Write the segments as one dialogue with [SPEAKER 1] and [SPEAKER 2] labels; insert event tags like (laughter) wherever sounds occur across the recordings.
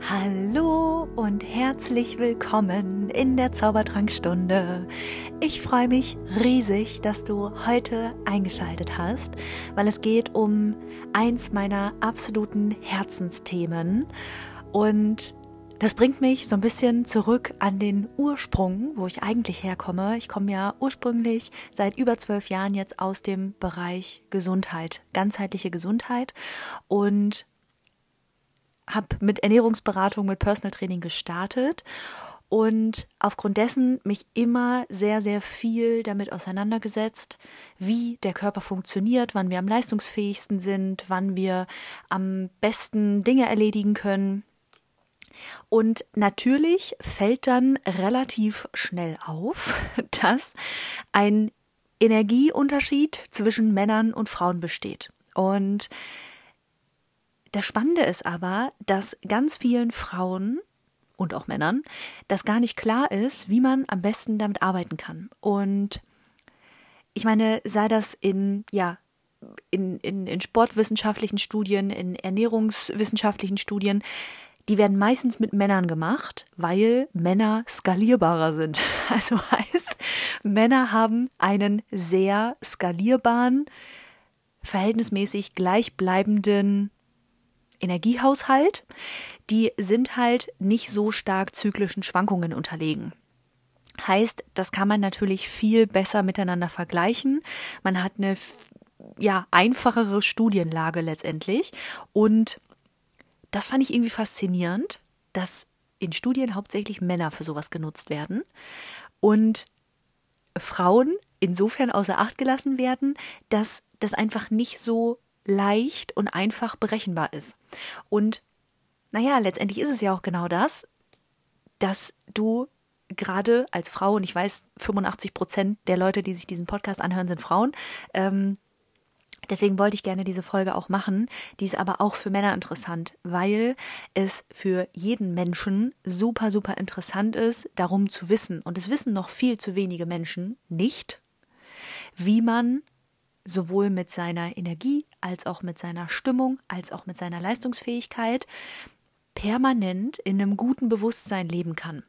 [SPEAKER 1] Hallo und herzlich willkommen in der Zaubertrankstunde. Ich freue mich riesig, dass du heute eingeschaltet hast, weil es geht um eins meiner absoluten Herzensthemen und das bringt mich so ein bisschen zurück an den Ursprung, wo ich eigentlich herkomme. Ich komme ja ursprünglich seit über zwölf Jahren jetzt aus dem Bereich Gesundheit, ganzheitliche Gesundheit und habe mit Ernährungsberatung, mit Personal Training gestartet und aufgrund dessen mich immer sehr, sehr viel damit auseinandergesetzt, wie der Körper funktioniert, wann wir am leistungsfähigsten sind, wann wir am besten Dinge erledigen können. Und natürlich fällt dann relativ schnell auf, (laughs) dass ein Energieunterschied zwischen Männern und Frauen besteht. Und das Spannende ist aber, dass ganz vielen Frauen und auch Männern das gar nicht klar ist, wie man am besten damit arbeiten kann. Und ich meine, sei das in, ja, in, in, in sportwissenschaftlichen Studien, in ernährungswissenschaftlichen Studien, die werden meistens mit Männern gemacht, weil Männer skalierbarer sind. (laughs) Also heißt, Männer haben einen sehr skalierbaren, verhältnismäßig gleichbleibenden Energiehaushalt, die sind halt nicht so stark zyklischen Schwankungen unterlegen. Heißt, das kann man natürlich viel besser miteinander vergleichen. Man hat eine ja einfachere Studienlage letztendlich und das fand ich irgendwie faszinierend, dass in Studien hauptsächlich Männer für sowas genutzt werden und Frauen insofern außer Acht gelassen werden, dass das einfach nicht so leicht und einfach berechenbar ist. Und naja, letztendlich ist es ja auch genau das, dass du gerade als Frau, und ich weiß, 85 Prozent der Leute, die sich diesen Podcast anhören, sind Frauen, ähm, Deswegen wollte ich gerne diese Folge auch machen. Die ist aber auch für Männer interessant, weil es für jeden Menschen super, super interessant ist, darum zu wissen. Und es wissen noch viel zu wenige Menschen nicht, wie man sowohl mit seiner Energie als auch mit seiner Stimmung, als auch mit seiner Leistungsfähigkeit permanent in einem guten Bewusstsein leben kann.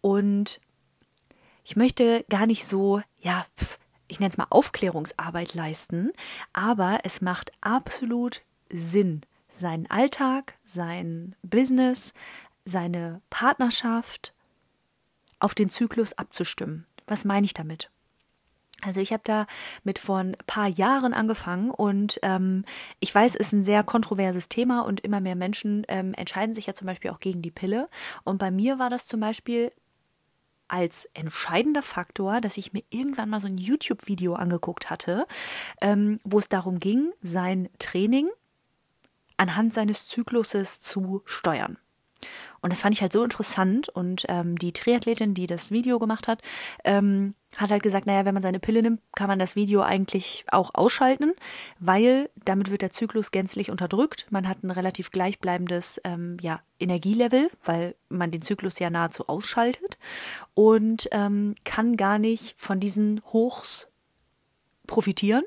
[SPEAKER 1] Und ich möchte gar nicht so, ja, ich nenne es mal Aufklärungsarbeit leisten, aber es macht absolut Sinn, seinen Alltag, sein Business, seine Partnerschaft auf den Zyklus abzustimmen. Was meine ich damit? Also ich habe da mit vor ein paar Jahren angefangen und ähm, ich weiß, es ist ein sehr kontroverses Thema und immer mehr Menschen ähm, entscheiden sich ja zum Beispiel auch gegen die Pille. Und bei mir war das zum Beispiel als entscheidender Faktor, dass ich mir irgendwann mal so ein YouTube-Video angeguckt hatte, ähm, wo es darum ging, sein Training anhand seines Zykluses zu steuern. Und das fand ich halt so interessant. Und ähm, die Triathletin, die das Video gemacht hat, ähm, hat halt gesagt, naja, wenn man seine Pille nimmt, kann man das Video eigentlich auch ausschalten, weil damit wird der Zyklus gänzlich unterdrückt. Man hat ein relativ gleichbleibendes ähm, ja, Energielevel, weil man den Zyklus ja nahezu ausschaltet und ähm, kann gar nicht von diesen Hochs profitieren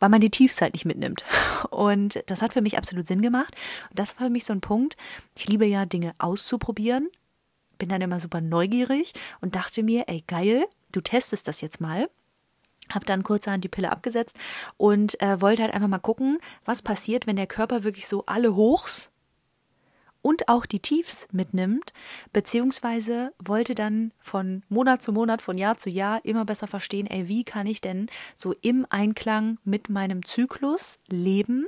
[SPEAKER 1] weil man die Tiefs halt nicht mitnimmt. (laughs) Und das hat für mich absolut Sinn gemacht. Und das war für mich so ein Punkt. Ich liebe ja Dinge auszuprobieren, bin dann immer super neugierig und dachte mir, ey geil, du testest das jetzt mal. Hab dann kurzerhand die Pille abgesetzt und äh, wollte halt einfach mal gucken, was passiert, wenn der Körper wirklich so alle Hochs und auch die Tiefs mitnimmt, beziehungsweise wollte dann von Monat zu Monat, von Jahr zu Jahr immer besser verstehen, ey, wie kann ich denn so im Einklang mit meinem Zyklus leben?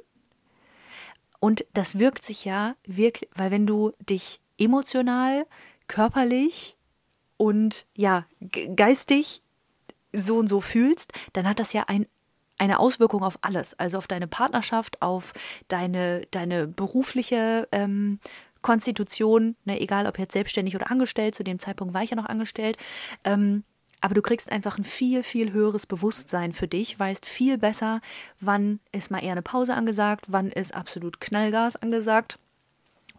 [SPEAKER 1] Und das wirkt sich ja wirklich, weil wenn du dich emotional, körperlich und ja, geistig so und so fühlst, dann hat das ja ein eine Auswirkung auf alles, also auf deine Partnerschaft, auf deine, deine berufliche ähm, Konstitution, ne, egal ob jetzt selbstständig oder angestellt, zu dem Zeitpunkt war ich ja noch angestellt. Ähm, aber du kriegst einfach ein viel, viel höheres Bewusstsein für dich, weißt viel besser, wann ist mal eher eine Pause angesagt, wann ist absolut Knallgas angesagt.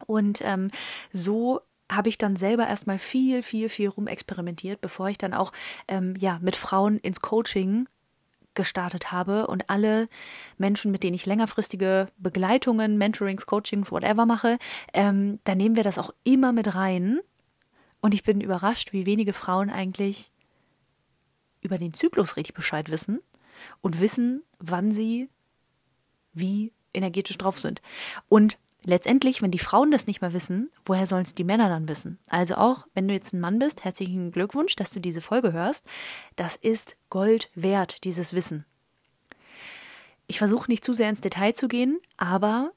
[SPEAKER 1] Und ähm, so habe ich dann selber erstmal viel, viel, viel rumexperimentiert, bevor ich dann auch ähm, ja mit Frauen ins Coaching gestartet habe und alle Menschen, mit denen ich längerfristige Begleitungen, Mentorings, Coachings, whatever mache, ähm, da nehmen wir das auch immer mit rein. Und ich bin überrascht, wie wenige Frauen eigentlich über den Zyklus richtig Bescheid wissen und wissen, wann sie wie energetisch drauf sind. Und letztendlich, wenn die Frauen das nicht mehr wissen, woher sollen es die Männer dann wissen? Also auch, wenn du jetzt ein Mann bist, herzlichen Glückwunsch, dass du diese Folge hörst. Das ist Gold wert, dieses Wissen. Ich versuche nicht zu sehr ins Detail zu gehen, aber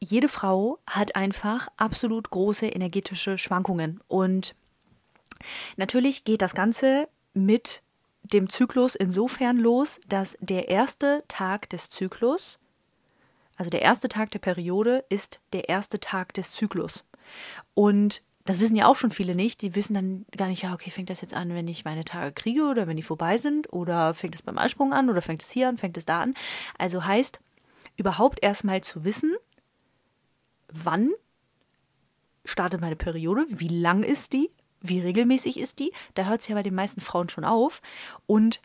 [SPEAKER 1] jede Frau hat einfach absolut große energetische Schwankungen. Und natürlich geht das Ganze mit dem Zyklus insofern los, dass der erste Tag des Zyklus also der erste Tag der Periode ist der erste Tag des Zyklus. Und das wissen ja auch schon viele nicht. Die wissen dann gar nicht, ja, okay, fängt das jetzt an, wenn ich meine Tage kriege oder wenn die vorbei sind oder fängt es beim Eisprung an oder fängt es hier an, fängt es da an. Also heißt, überhaupt erstmal zu wissen, wann startet meine Periode, wie lang ist die, wie regelmäßig ist die. Da hört es ja bei den meisten Frauen schon auf. Und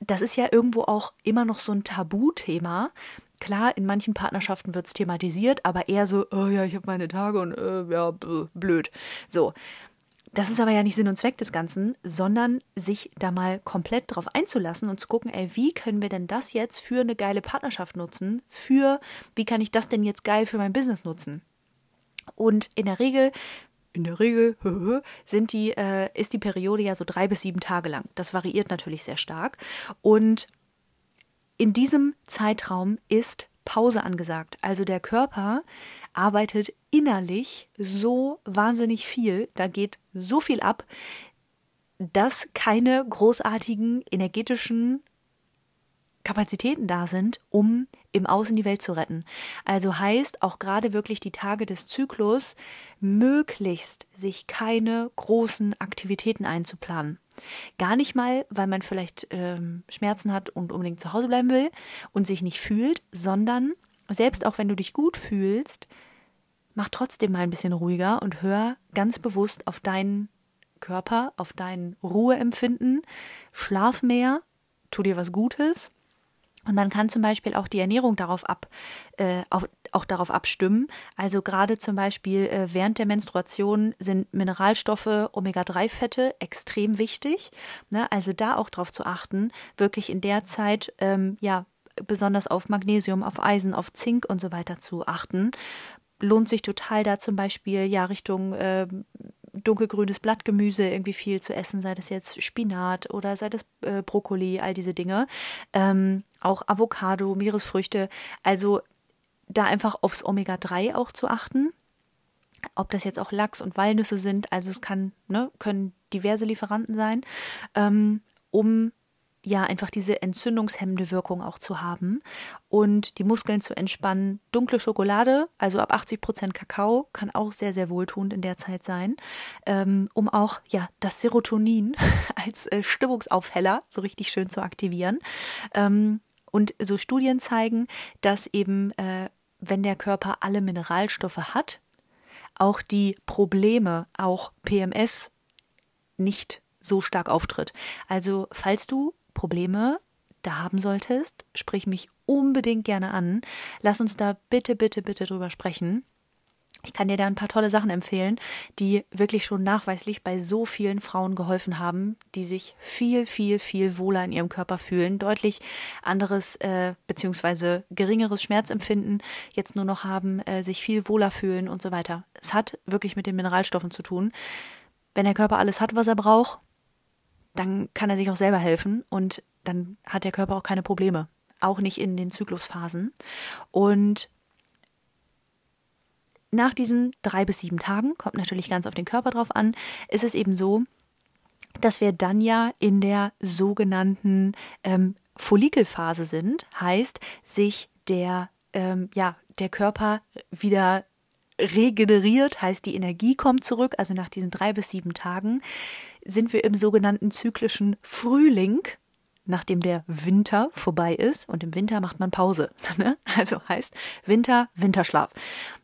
[SPEAKER 1] das ist ja irgendwo auch immer noch so ein Tabuthema, Klar, in manchen Partnerschaften wird es thematisiert, aber eher so, oh ja, ich habe meine Tage und äh, ja, blöd. So. Das ist aber ja nicht Sinn und Zweck des Ganzen, sondern sich da mal komplett drauf einzulassen und zu gucken, ey, wie können wir denn das jetzt für eine geile Partnerschaft nutzen? Für, wie kann ich das denn jetzt geil für mein Business nutzen? Und in der Regel in der Regel (laughs) sind die, äh, ist die Periode ja so drei bis sieben Tage lang. Das variiert natürlich sehr stark. Und in diesem Zeitraum ist Pause angesagt. Also der Körper arbeitet innerlich so wahnsinnig viel, da geht so viel ab, dass keine großartigen energetischen Kapazitäten da sind, um im Außen die Welt zu retten. Also heißt auch gerade wirklich die Tage des Zyklus möglichst sich keine großen Aktivitäten einzuplanen. Gar nicht mal, weil man vielleicht ähm, Schmerzen hat und unbedingt zu Hause bleiben will und sich nicht fühlt, sondern selbst auch wenn du dich gut fühlst, mach trotzdem mal ein bisschen ruhiger und hör ganz bewusst auf deinen Körper, auf dein Ruheempfinden, schlaf mehr, tu dir was Gutes und man kann zum Beispiel auch die Ernährung darauf ab, äh, auf, auch darauf abstimmen. Also gerade zum Beispiel äh, während der Menstruation sind Mineralstoffe, Omega-3-Fette extrem wichtig. Ne? Also da auch darauf zu achten, wirklich in der Zeit ähm, ja besonders auf Magnesium, auf Eisen, auf Zink und so weiter zu achten. Lohnt sich total da zum Beispiel ja Richtung äh, dunkelgrünes Blattgemüse irgendwie viel zu essen, sei das jetzt Spinat oder sei das äh, Brokkoli, all diese Dinge. Ähm, auch Avocado, Meeresfrüchte. Also da einfach aufs Omega-3 auch zu achten. Ob das jetzt auch Lachs und Walnüsse sind, also es kann, ne, können diverse Lieferanten sein, ähm, um ja einfach diese entzündungshemmende Wirkung auch zu haben und die Muskeln zu entspannen. Dunkle Schokolade, also ab 80 Prozent Kakao, kann auch sehr, sehr wohltuend in der Zeit sein, ähm, um auch ja das Serotonin (laughs) als äh, Stimmungsaufheller so richtig schön zu aktivieren. Ähm, und so Studien zeigen, dass eben, äh, wenn der Körper alle Mineralstoffe hat, auch die Probleme, auch PMS, nicht so stark auftritt. Also falls du Probleme da haben solltest, sprich mich unbedingt gerne an. Lass uns da bitte, bitte, bitte drüber sprechen. Ich kann dir da ein paar tolle Sachen empfehlen, die wirklich schon nachweislich bei so vielen Frauen geholfen haben, die sich viel, viel, viel wohler in ihrem Körper fühlen, deutlich anderes äh, beziehungsweise geringeres Schmerzempfinden jetzt nur noch haben, äh, sich viel wohler fühlen und so weiter. Es hat wirklich mit den Mineralstoffen zu tun. Wenn der Körper alles hat, was er braucht, dann kann er sich auch selber helfen und dann hat der Körper auch keine Probleme. Auch nicht in den Zyklusphasen. Und nach diesen drei bis sieben Tagen, kommt natürlich ganz auf den Körper drauf an, ist es eben so, dass wir dann ja in der sogenannten ähm, Follikelphase sind, heißt, sich der, ähm, ja, der Körper wieder regeneriert, heißt die Energie kommt zurück, also nach diesen drei bis sieben Tagen sind wir im sogenannten zyklischen Frühling, nachdem der Winter vorbei ist. Und im Winter macht man Pause. (laughs) Ne? Also heißt Winter, Winterschlaf.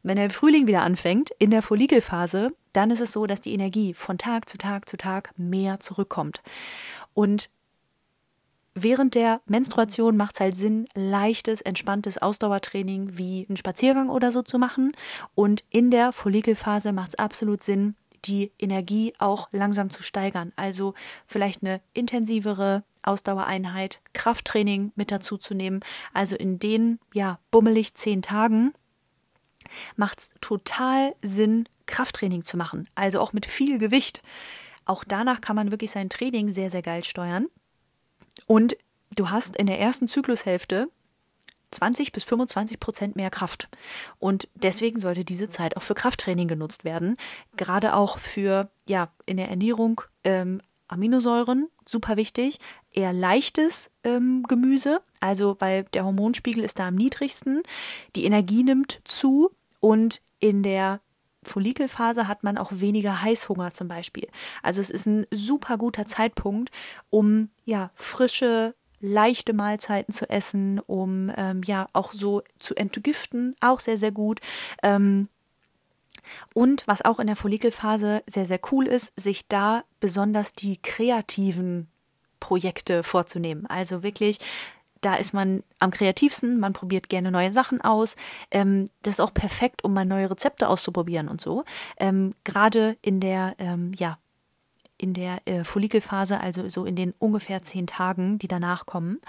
[SPEAKER 1] Wenn der Frühling wieder anfängt, in der Follikelphase, dann ist es so, dass die Energie von Tag zu Tag zu Tag mehr zurückkommt. Und während der Menstruation macht es halt Sinn, leichtes, entspanntes Ausdauertraining wie einen Spaziergang oder so zu machen. Und in der Follikelphase macht es absolut Sinn, die Energie auch langsam zu steigern. Also vielleicht eine intensivere Ausdauereinheit, Krafttraining mit dazu zu nehmen. Also in den, ja, bummelig zehn Tagen macht es total Sinn, Krafttraining zu machen. Also auch mit viel Gewicht. Auch danach kann man wirklich sein Training sehr, sehr geil steuern. Und du hast in der ersten Zyklushälfte 20 bis 25 Prozent mehr Kraft. Und deswegen sollte diese Zeit auch für Krafttraining genutzt werden. Gerade auch für, ja, in der Ernährung ähm, Aminosäuren, super wichtig. Eher leichtes ähm, Gemüse, also weil der Hormonspiegel ist da am niedrigsten. Die Energie nimmt zu und in der Follikelphase hat man auch weniger Heißhunger zum Beispiel. Also es ist ein super guter Zeitpunkt, um ja frische leichte Mahlzeiten zu essen, um ähm, ja auch so zu entgiften, auch sehr, sehr gut. Ähm, und was auch in der Follikelphase sehr, sehr cool ist, sich da besonders die kreativen Projekte vorzunehmen. Also wirklich da ist man am kreativsten, man probiert gerne neue Sachen aus. Ähm, das ist auch perfekt, um mal neue Rezepte auszuprobieren und so. Ähm, Gerade in der ähm, ja, in der äh, Follikelphase, also so in den ungefähr zehn Tagen, die danach kommen.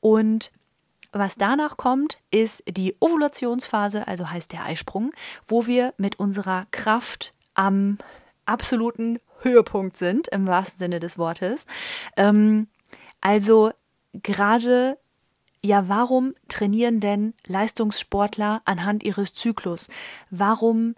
[SPEAKER 1] Und was danach kommt, ist die Ovulationsphase, also heißt der Eisprung, wo wir mit unserer Kraft am absoluten Höhepunkt sind, im wahrsten Sinne des Wortes. Ähm, also gerade ja, warum trainieren denn Leistungssportler anhand ihres Zyklus? Warum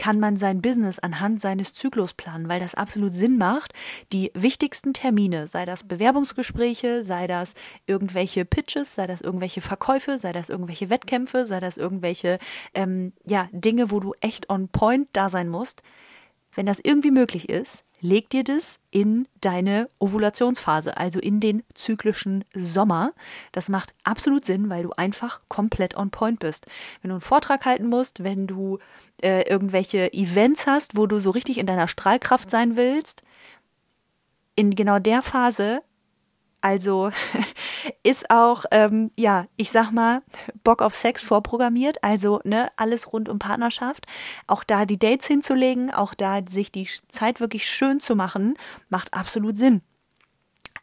[SPEAKER 1] kann man sein Business anhand seines Zyklus planen, weil das absolut Sinn macht. Die wichtigsten Termine, sei das Bewerbungsgespräche, sei das irgendwelche Pitches, sei das irgendwelche Verkäufe, sei das irgendwelche Wettkämpfe, sei das irgendwelche ähm, ja, Dinge, wo du echt on point da sein musst, wenn das irgendwie möglich ist, leg dir das in deine Ovulationsphase, also in den zyklischen Sommer. Das macht absolut Sinn, weil du einfach komplett on point bist. Wenn du einen Vortrag halten musst, wenn du äh, irgendwelche Events hast, wo du so richtig in deiner Strahlkraft sein willst, in genau der Phase also (laughs) ist auch, ähm, ja, ich sag mal, Bock auf Sex vorprogrammiert. Also, ne, alles rund um Partnerschaft. Auch da die Dates hinzulegen, auch da sich die Zeit wirklich schön zu machen, macht absolut Sinn.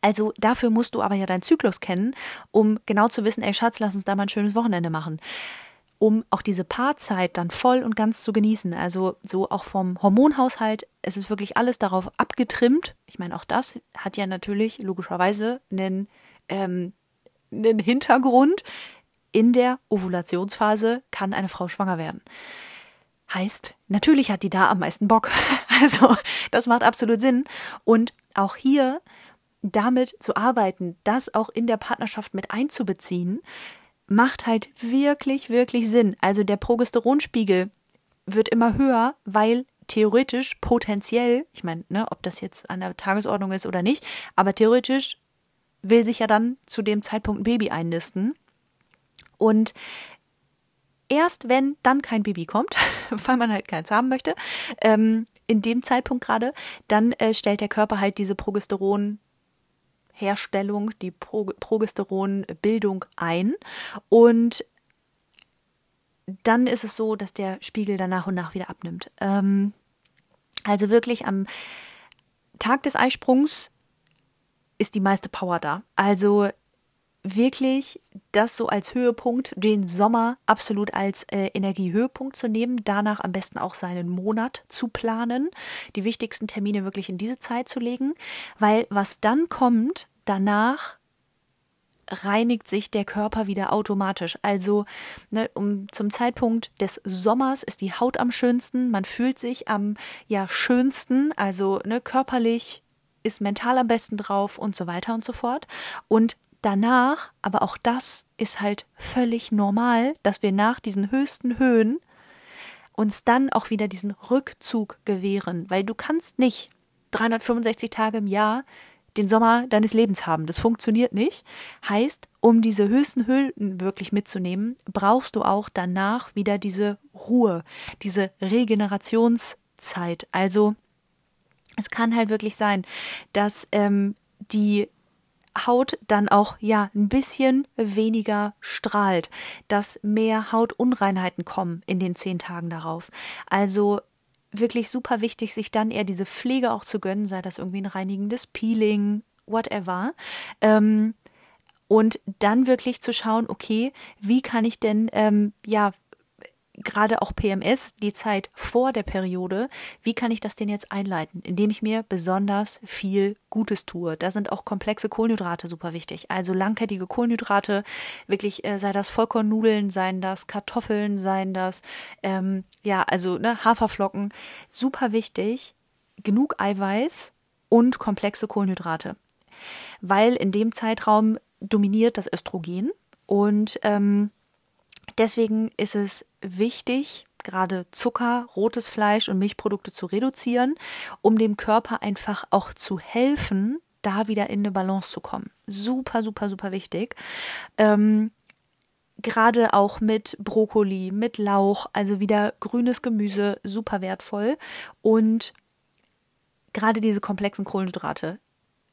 [SPEAKER 1] Also dafür musst du aber ja deinen Zyklus kennen, um genau zu wissen, ey Schatz, lass uns da mal ein schönes Wochenende machen um auch diese Paarzeit dann voll und ganz zu genießen. Also so auch vom Hormonhaushalt, es ist wirklich alles darauf abgetrimmt. Ich meine, auch das hat ja natürlich logischerweise einen, ähm, einen Hintergrund. In der Ovulationsphase kann eine Frau schwanger werden. Heißt, natürlich hat die da am meisten Bock. (laughs) Also, das macht absolut Sinn. Und auch hier damit zu arbeiten, das auch in der Partnerschaft mit einzubeziehen, macht halt wirklich, wirklich Sinn. Also der Progesteronspiegel wird immer höher, weil theoretisch potenziell, ich meine, ne, ob das jetzt an der Tagesordnung ist oder nicht, aber theoretisch will sich ja dann zu dem Zeitpunkt ein Baby einnisten. Und erst wenn dann kein Baby kommt, (laughs) weil man halt keins haben möchte, ähm, in dem Zeitpunkt gerade, dann äh, stellt der Körper halt diese Progesteron Herstellung, die Pro Progesteronbildung ein. Und dann ist es so, dass der Spiegel dann nach und nach wieder abnimmt. Ähm, also wirklich am Tag des Eisprungs ist die meiste Power da. Also wirklich das so als Höhepunkt, den Sommer absolut als äh, Energiehöhepunkt zu nehmen, danach am besten auch seinen Monat zu planen, die wichtigsten Termine wirklich in diese Zeit zu legen, weil was dann kommt, danach reinigt sich der Körper wieder automatisch. Also ne, um, zum Zeitpunkt des Sommers ist die Haut am schönsten, man fühlt sich am ja schönsten, also ne, körperlich ist mental am besten drauf und so weiter und so fort. Und danach, aber auch das ist halt völlig normal, dass wir nach diesen höchsten Höhen uns dann auch wieder diesen Rückzug gewähren, weil du kannst nicht 365 Tage im Jahr den Sommer deines Lebens haben. Das funktioniert nicht. Heißt, um diese höchsten Höhen wirklich mitzunehmen, brauchst du auch danach wieder diese Ruhe, diese Regenerationszeit. Also es kann halt wirklich sein, dass ähm, die Haut dann auch ja ein bisschen weniger strahlt, dass mehr Hautunreinheiten kommen in den zehn Tagen darauf. Also wirklich super wichtig, sich dann eher diese Pflege auch zu gönnen, sei das irgendwie ein reinigendes Peeling, whatever. Ähm, und dann wirklich zu schauen, okay, wie kann ich denn ähm, ja gerade auch PMS, die Zeit vor der Periode, wie kann ich das denn jetzt einleiten? Indem ich mir besonders viel Gutes tue. Da sind auch komplexe Kohlenhydrate super wichtig. Also langkettige Kohlenhydrate, wirklich äh, sei das Vollkornnudeln, seien das Kartoffeln, seien das, ähm, ja, also ne, Haferflocken, super wichtig. Genug Eiweiß und komplexe Kohlenhydrate. Weil in dem Zeitraum dominiert das Östrogen und ähm, Deswegen ist es wichtig, gerade Zucker, rotes Fleisch und Milchprodukte zu reduzieren, um dem Körper einfach auch zu helfen, da wieder in eine Balance zu kommen. Super, super, super wichtig. Ähm, gerade auch mit Brokkoli, mit Lauch, also wieder grünes Gemüse, super wertvoll. Und gerade diese komplexen Kohlenhydrate.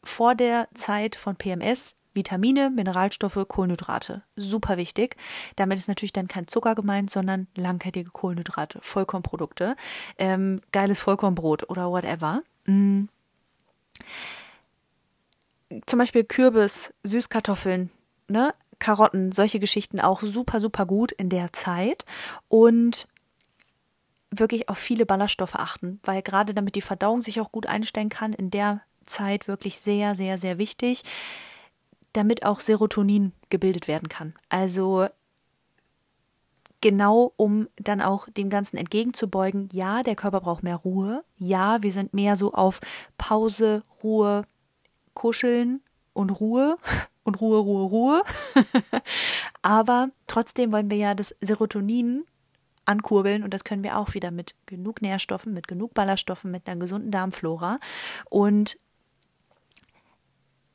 [SPEAKER 1] Vor der Zeit von PMS Vitamine, Mineralstoffe, Kohlenhydrate. Super wichtig. Damit ist natürlich dann kein Zucker gemeint, sondern langkettige Kohlenhydrate, Vollkornprodukte, ähm, geiles Vollkornbrot oder whatever. Mhm. Zum Beispiel Kürbis, Süßkartoffeln, ne? Karotten, solche Geschichten auch super, super gut in der Zeit. Und wirklich auf viele Ballaststoffe achten, weil gerade damit die Verdauung sich auch gut einstellen kann, in der Zeit wirklich sehr, sehr, sehr wichtig damit auch Serotonin gebildet werden kann. Also genau um dann auch dem Ganzen entgegenzubeugen, ja, der Körper braucht mehr Ruhe, ja, wir sind mehr so auf Pause, Ruhe, Kuscheln und Ruhe (laughs) und Ruhe, Ruhe, Ruhe. (laughs) Aber trotzdem wollen wir ja das Serotonin ankurbeln und das können wir auch wieder mit genug Nährstoffen, mit genug Ballaststoffen, mit einer gesunden Darmflora und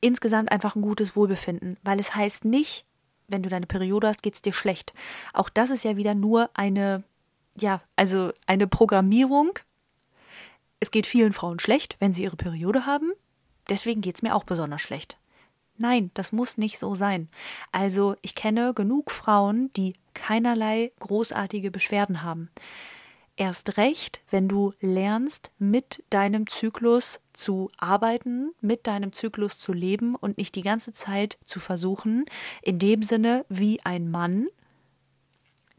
[SPEAKER 1] insgesamt einfach ein gutes Wohlbefinden, weil es heißt nicht, wenn du deine Periode hast, geht es dir schlecht. Auch das ist ja wieder nur eine, ja, also eine Programmierung. Es geht vielen Frauen schlecht, wenn sie ihre Periode haben. Deswegen geht es mir auch besonders schlecht. Nein, das muss nicht so sein. Also ich kenne genug Frauen, die keinerlei großartige Beschwerden haben. Erst recht, wenn du lernst, mit deinem Zyklus zu arbeiten, mit deinem Zyklus zu leben und nicht die ganze Zeit zu versuchen, in dem Sinne wie ein Mann,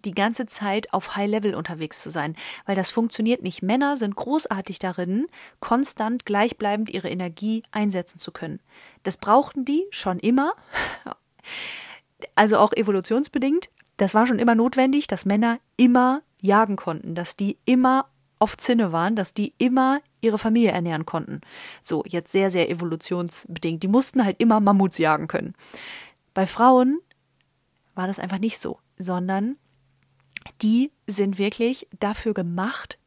[SPEAKER 1] die ganze Zeit auf High Level unterwegs zu sein, weil das funktioniert nicht. Männer sind großartig darin, konstant gleichbleibend ihre Energie einsetzen zu können. Das brauchten die schon immer, also auch evolutionsbedingt. Das war schon immer notwendig, dass Männer immer jagen konnten, dass die immer auf Zinne waren, dass die immer ihre Familie ernähren konnten. So, jetzt sehr, sehr evolutionsbedingt. Die mussten halt immer Mammuts jagen können. Bei Frauen war das einfach nicht so, sondern die sind wirklich dafür gemacht,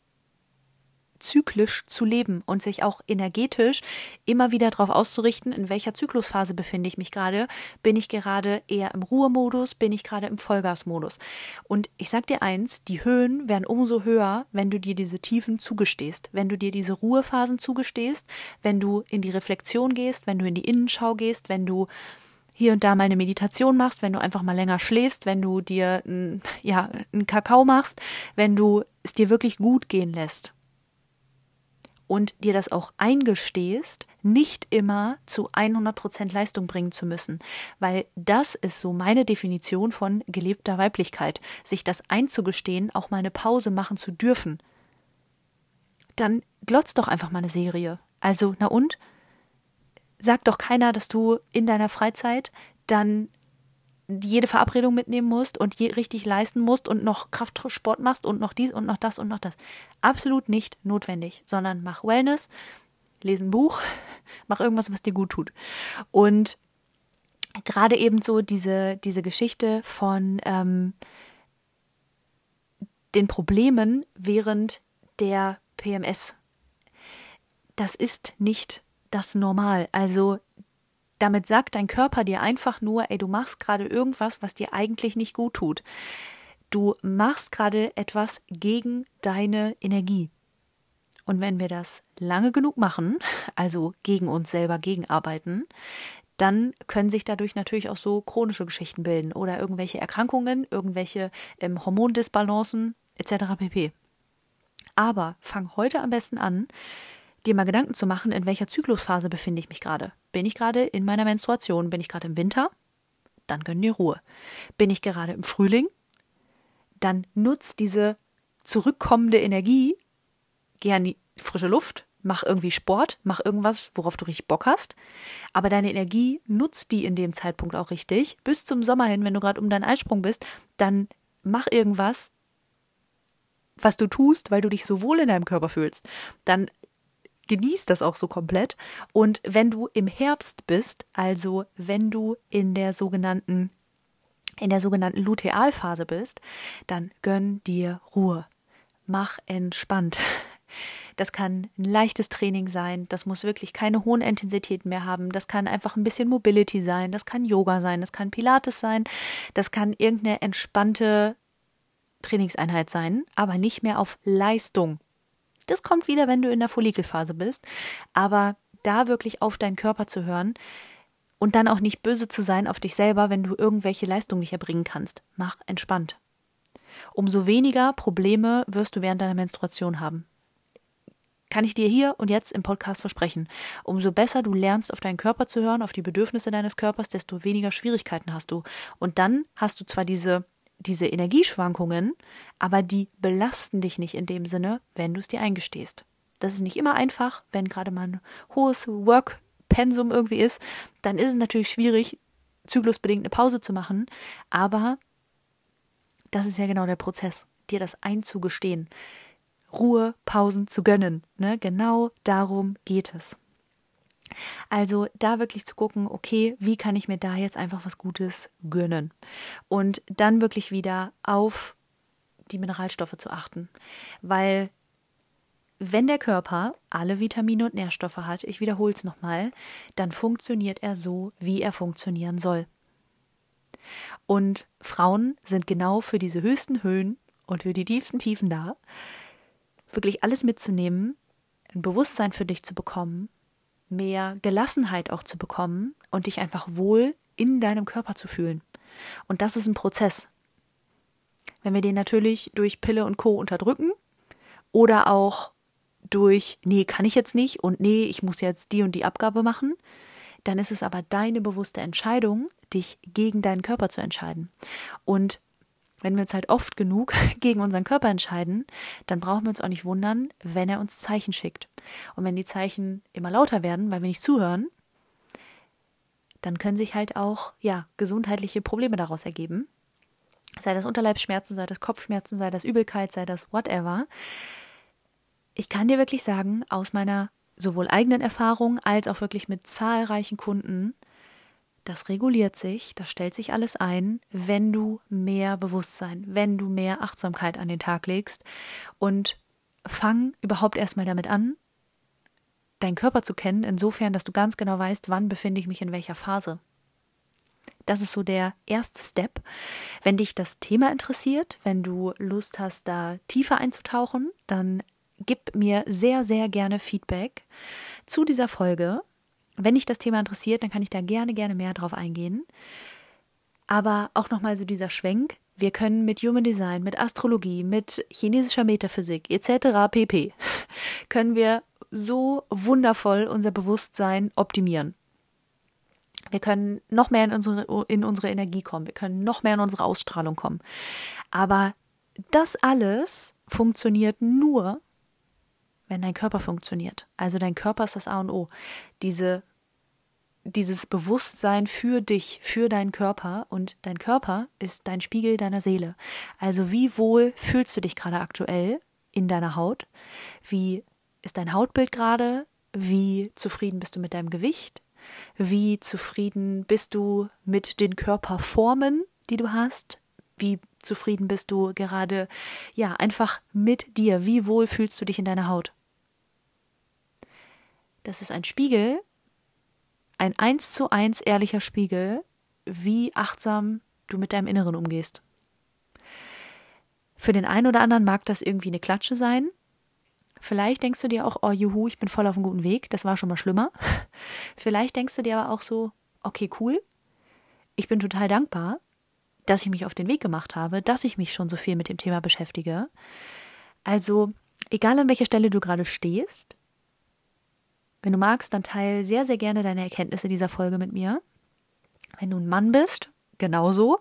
[SPEAKER 1] zyklisch zu leben und sich auch energetisch immer wieder darauf auszurichten, in welcher Zyklusphase befinde ich mich gerade. Bin ich gerade eher im Ruhemodus? Bin ich gerade im Vollgasmodus? Und ich sag dir eins, die Höhen werden umso höher, wenn du dir diese Tiefen zugestehst, wenn du dir diese Ruhephasen zugestehst, wenn du in die Reflexion gehst, wenn du in die Innenschau gehst, wenn du hier und da mal eine Meditation machst, wenn du einfach mal länger schläfst, wenn du dir ja, einen Kakao machst, wenn du es dir wirklich gut gehen lässt und dir das auch eingestehst, nicht immer zu 100% Leistung bringen zu müssen, weil das ist so meine Definition von gelebter Weiblichkeit, sich das einzugestehen, auch mal eine Pause machen zu dürfen. Dann glotz doch einfach mal eine Serie. Also, na und? Sag doch keiner, dass du in deiner Freizeit dann jede Verabredung mitnehmen musst und je richtig leisten musst und noch Kraftsport machst und noch dies und noch das und noch das. Absolut nicht notwendig, sondern mach Wellness, lese ein Buch, (laughs) mach irgendwas, was dir gut tut. Und gerade eben so diese, diese Geschichte von ähm, den Problemen während der PMS. Das ist nicht das Normal. Also damit sagt dein Körper dir einfach nur, ey, du machst gerade irgendwas, was dir eigentlich nicht gut tut. Du machst gerade etwas gegen deine Energie. Und wenn wir das lange genug machen, also gegen uns selber gegenarbeiten, dann können sich dadurch natürlich auch so chronische Geschichten bilden oder irgendwelche Erkrankungen, irgendwelche ähm, Hormondisbalancen etc. pp. Aber fang heute am besten an, dir mal Gedanken zu machen, in welcher Zyklusphase befinde ich mich gerade. Bin ich gerade in meiner Menstruation? Bin ich gerade im Winter? Dann gönn dir Ruhe. Bin ich gerade im Frühling? Dann nutz diese zurückkommende Energie, geh an die frische Luft, mach irgendwie Sport, mach irgendwas, worauf du richtig Bock hast. Aber deine Energie nutzt die in dem Zeitpunkt auch richtig. Bis zum Sommer hin, wenn du gerade um deinen Eisprung bist, dann mach irgendwas, was du tust, weil du dich so wohl in deinem Körper fühlst. Dann genieß das auch so komplett. Und wenn du im Herbst bist, also wenn du in der sogenannten in der sogenannten Lutealphase bist, dann gönn dir Ruhe. Mach entspannt. (laughs) Das kann ein leichtes Training sein. Das muss wirklich keine hohen Intensitäten mehr haben. Das kann einfach ein bisschen Mobility sein. Das kann Yoga sein. Das kann Pilates sein. Das kann irgendeine entspannte Trainingseinheit sein, aber nicht mehr auf Leistung. Das kommt wieder, wenn du in der Follikelphase bist. Aber da wirklich auf deinen Körper zu hören und dann auch nicht böse zu sein auf dich selber, wenn du irgendwelche Leistungen nicht erbringen kannst. Mach entspannt. Umso weniger Probleme wirst du während deiner Menstruation haben kann ich dir hier und jetzt im Podcast versprechen. Umso besser du lernst, auf deinen Körper zu hören, auf die Bedürfnisse deines Körpers, desto weniger Schwierigkeiten hast du. Und dann hast du zwar diese, diese Energieschwankungen, aber die belasten dich nicht in dem Sinne, wenn du es dir eingestehst. Das ist nicht immer einfach, wenn gerade mal ein hohes Work-Pensum irgendwie ist, dann ist es natürlich schwierig, zyklusbedingt eine Pause zu machen, aber das ist ja genau der Prozess, dir das einzugestehen. Ruhe, Pausen zu gönnen. Ne? Genau darum geht es. Also da wirklich zu gucken, okay, wie kann ich mir da jetzt einfach was Gutes gönnen? Und dann wirklich wieder auf die Mineralstoffe zu achten. Weil wenn der Körper alle Vitamine und Nährstoffe hat, ich wiederhole es nochmal, dann funktioniert er so, wie er funktionieren soll. Und Frauen sind genau für diese höchsten Höhen und für die tiefsten Tiefen da wirklich alles mitzunehmen, ein Bewusstsein für dich zu bekommen, mehr Gelassenheit auch zu bekommen und dich einfach wohl in deinem Körper zu fühlen. Und das ist ein Prozess. Wenn wir den natürlich durch Pille und Co unterdrücken oder auch durch, nee, kann ich jetzt nicht und nee, ich muss jetzt die und die Abgabe machen, dann ist es aber deine bewusste Entscheidung, dich gegen deinen Körper zu entscheiden. Und wenn wir uns halt oft genug (laughs) gegen unseren Körper entscheiden, dann brauchen wir uns auch nicht wundern, wenn er uns Zeichen schickt. Und wenn die Zeichen immer lauter werden, weil wir nicht zuhören, dann können sich halt auch, ja, gesundheitliche Probleme daraus ergeben. Sei das Unterleibsschmerzen, sei das Kopfschmerzen, sei das Übelkeit, sei das whatever. Ich kann dir wirklich sagen, aus meiner sowohl eigenen Erfahrung als auch wirklich mit zahlreichen Kunden, das reguliert sich, das stellt sich alles ein, wenn du mehr Bewusstsein, wenn du mehr Achtsamkeit an den Tag legst und fang überhaupt erstmal damit an, deinen Körper zu kennen, insofern, dass du ganz genau weißt, wann befinde ich mich in welcher Phase. Das ist so der erste Step. Wenn dich das Thema interessiert, wenn du Lust hast, da tiefer einzutauchen, dann gib mir sehr, sehr gerne Feedback zu dieser Folge wenn dich das Thema interessiert, dann kann ich da gerne, gerne mehr drauf eingehen. Aber auch nochmal so dieser Schwenk. Wir können mit Human Design, mit Astrologie, mit chinesischer Metaphysik etc. pp. (laughs) können wir so wundervoll unser Bewusstsein optimieren. Wir können noch mehr in unsere, in unsere Energie kommen. Wir können noch mehr in unsere Ausstrahlung kommen. Aber das alles funktioniert nur, wenn dein Körper funktioniert. Also dein Körper ist das A und O. Diese, dieses Bewusstsein für dich, für deinen Körper und dein Körper ist dein Spiegel deiner Seele. Also wie wohl fühlst du dich gerade aktuell in deiner Haut? Wie ist dein Hautbild gerade? Wie zufrieden bist du mit deinem Gewicht? Wie zufrieden bist du mit den Körperformen, die du hast? Wie zufrieden bist du gerade, ja, einfach mit dir? Wie wohl fühlst du dich in deiner Haut? Das ist ein Spiegel, ein eins zu eins ehrlicher Spiegel, wie achtsam du mit deinem Inneren umgehst. Für den einen oder anderen mag das irgendwie eine Klatsche sein. Vielleicht denkst du dir auch, oh juhu, ich bin voll auf einem guten Weg, das war schon mal schlimmer. (laughs) Vielleicht denkst du dir aber auch so, okay, cool. Ich bin total dankbar, dass ich mich auf den Weg gemacht habe, dass ich mich schon so viel mit dem Thema beschäftige. Also, egal an welcher Stelle du gerade stehst, wenn du magst, dann teile sehr, sehr gerne deine Erkenntnisse dieser Folge mit mir. Wenn du ein Mann bist, genauso.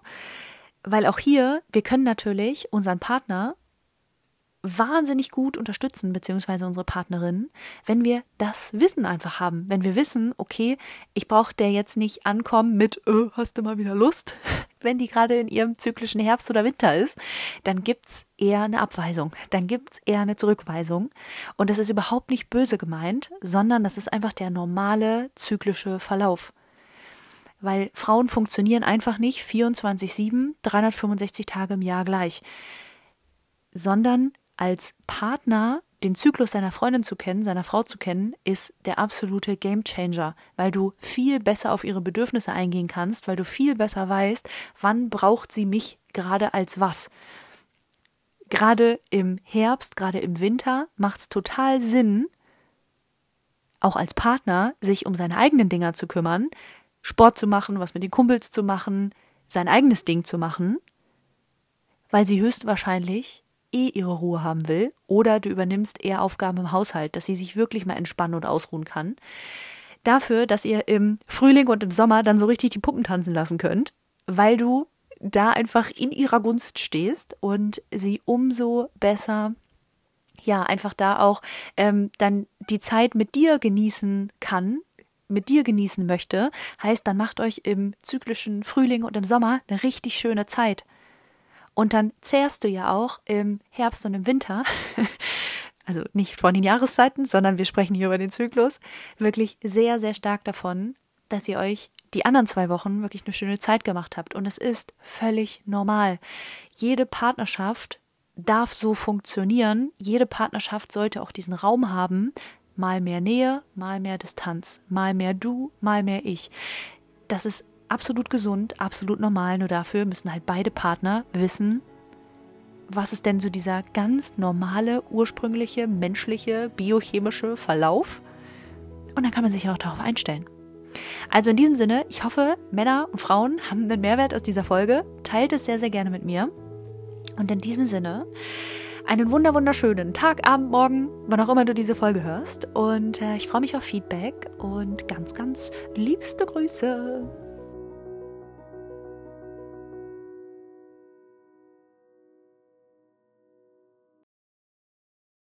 [SPEAKER 1] Weil auch hier, wir können natürlich unseren Partner wahnsinnig gut unterstützen, beziehungsweise unsere Partnerin, wenn wir das Wissen einfach haben. Wenn wir wissen, okay, ich brauche der jetzt nicht ankommen mit, äh, hast du mal wieder Lust? Wenn die gerade in ihrem zyklischen Herbst oder Winter ist, dann gibt's eher eine Abweisung, dann gibt's eher eine Zurückweisung. Und das ist überhaupt nicht böse gemeint, sondern das ist einfach der normale zyklische Verlauf. Weil Frauen funktionieren einfach nicht 24-7, 365 Tage im Jahr gleich sondern als Partner den Zyklus seiner Freundin zu kennen, seiner Frau zu kennen, ist der absolute Gamechanger, weil du viel besser auf ihre Bedürfnisse eingehen kannst, weil du viel besser weißt, wann braucht sie mich gerade als was. Gerade im Herbst, gerade im Winter macht es total Sinn, auch als Partner sich um seine eigenen Dinger zu kümmern, Sport zu machen, was mit den Kumpels zu machen, sein eigenes Ding zu machen, weil sie höchstwahrscheinlich eh ihre Ruhe haben will, oder du übernimmst eher Aufgaben im Haushalt, dass sie sich wirklich mal entspannen und ausruhen kann. Dafür, dass ihr im Frühling und im Sommer dann so richtig die Puppen tanzen lassen könnt, weil du da einfach in ihrer Gunst stehst und sie umso besser ja einfach da auch ähm, dann die Zeit mit dir genießen kann, mit dir genießen möchte, heißt, dann macht euch im zyklischen Frühling und im Sommer eine richtig schöne Zeit. Und dann zehrst du ja auch im Herbst und im Winter, (laughs) also nicht von den Jahreszeiten, sondern wir sprechen hier über den Zyklus, wirklich sehr, sehr stark davon, dass ihr euch die anderen zwei Wochen wirklich eine schöne Zeit gemacht habt. Und es ist völlig normal. Jede Partnerschaft darf so funktionieren. Jede Partnerschaft sollte auch diesen Raum haben. Mal mehr Nähe, mal mehr Distanz, mal mehr du, mal mehr ich. Das ist absolut gesund, absolut normal, nur dafür müssen halt beide Partner wissen, was ist denn so dieser ganz normale, ursprüngliche, menschliche, biochemische Verlauf. Und dann kann man sich auch darauf einstellen. Also in diesem Sinne, ich hoffe, Männer und Frauen haben einen Mehrwert aus dieser Folge. Teilt es sehr, sehr gerne mit mir. Und in diesem Sinne, einen wunder wunderschönen Tag, Abend, Morgen, wann auch immer du diese Folge hörst. Und äh, ich freue mich auf Feedback und ganz, ganz liebste Grüße.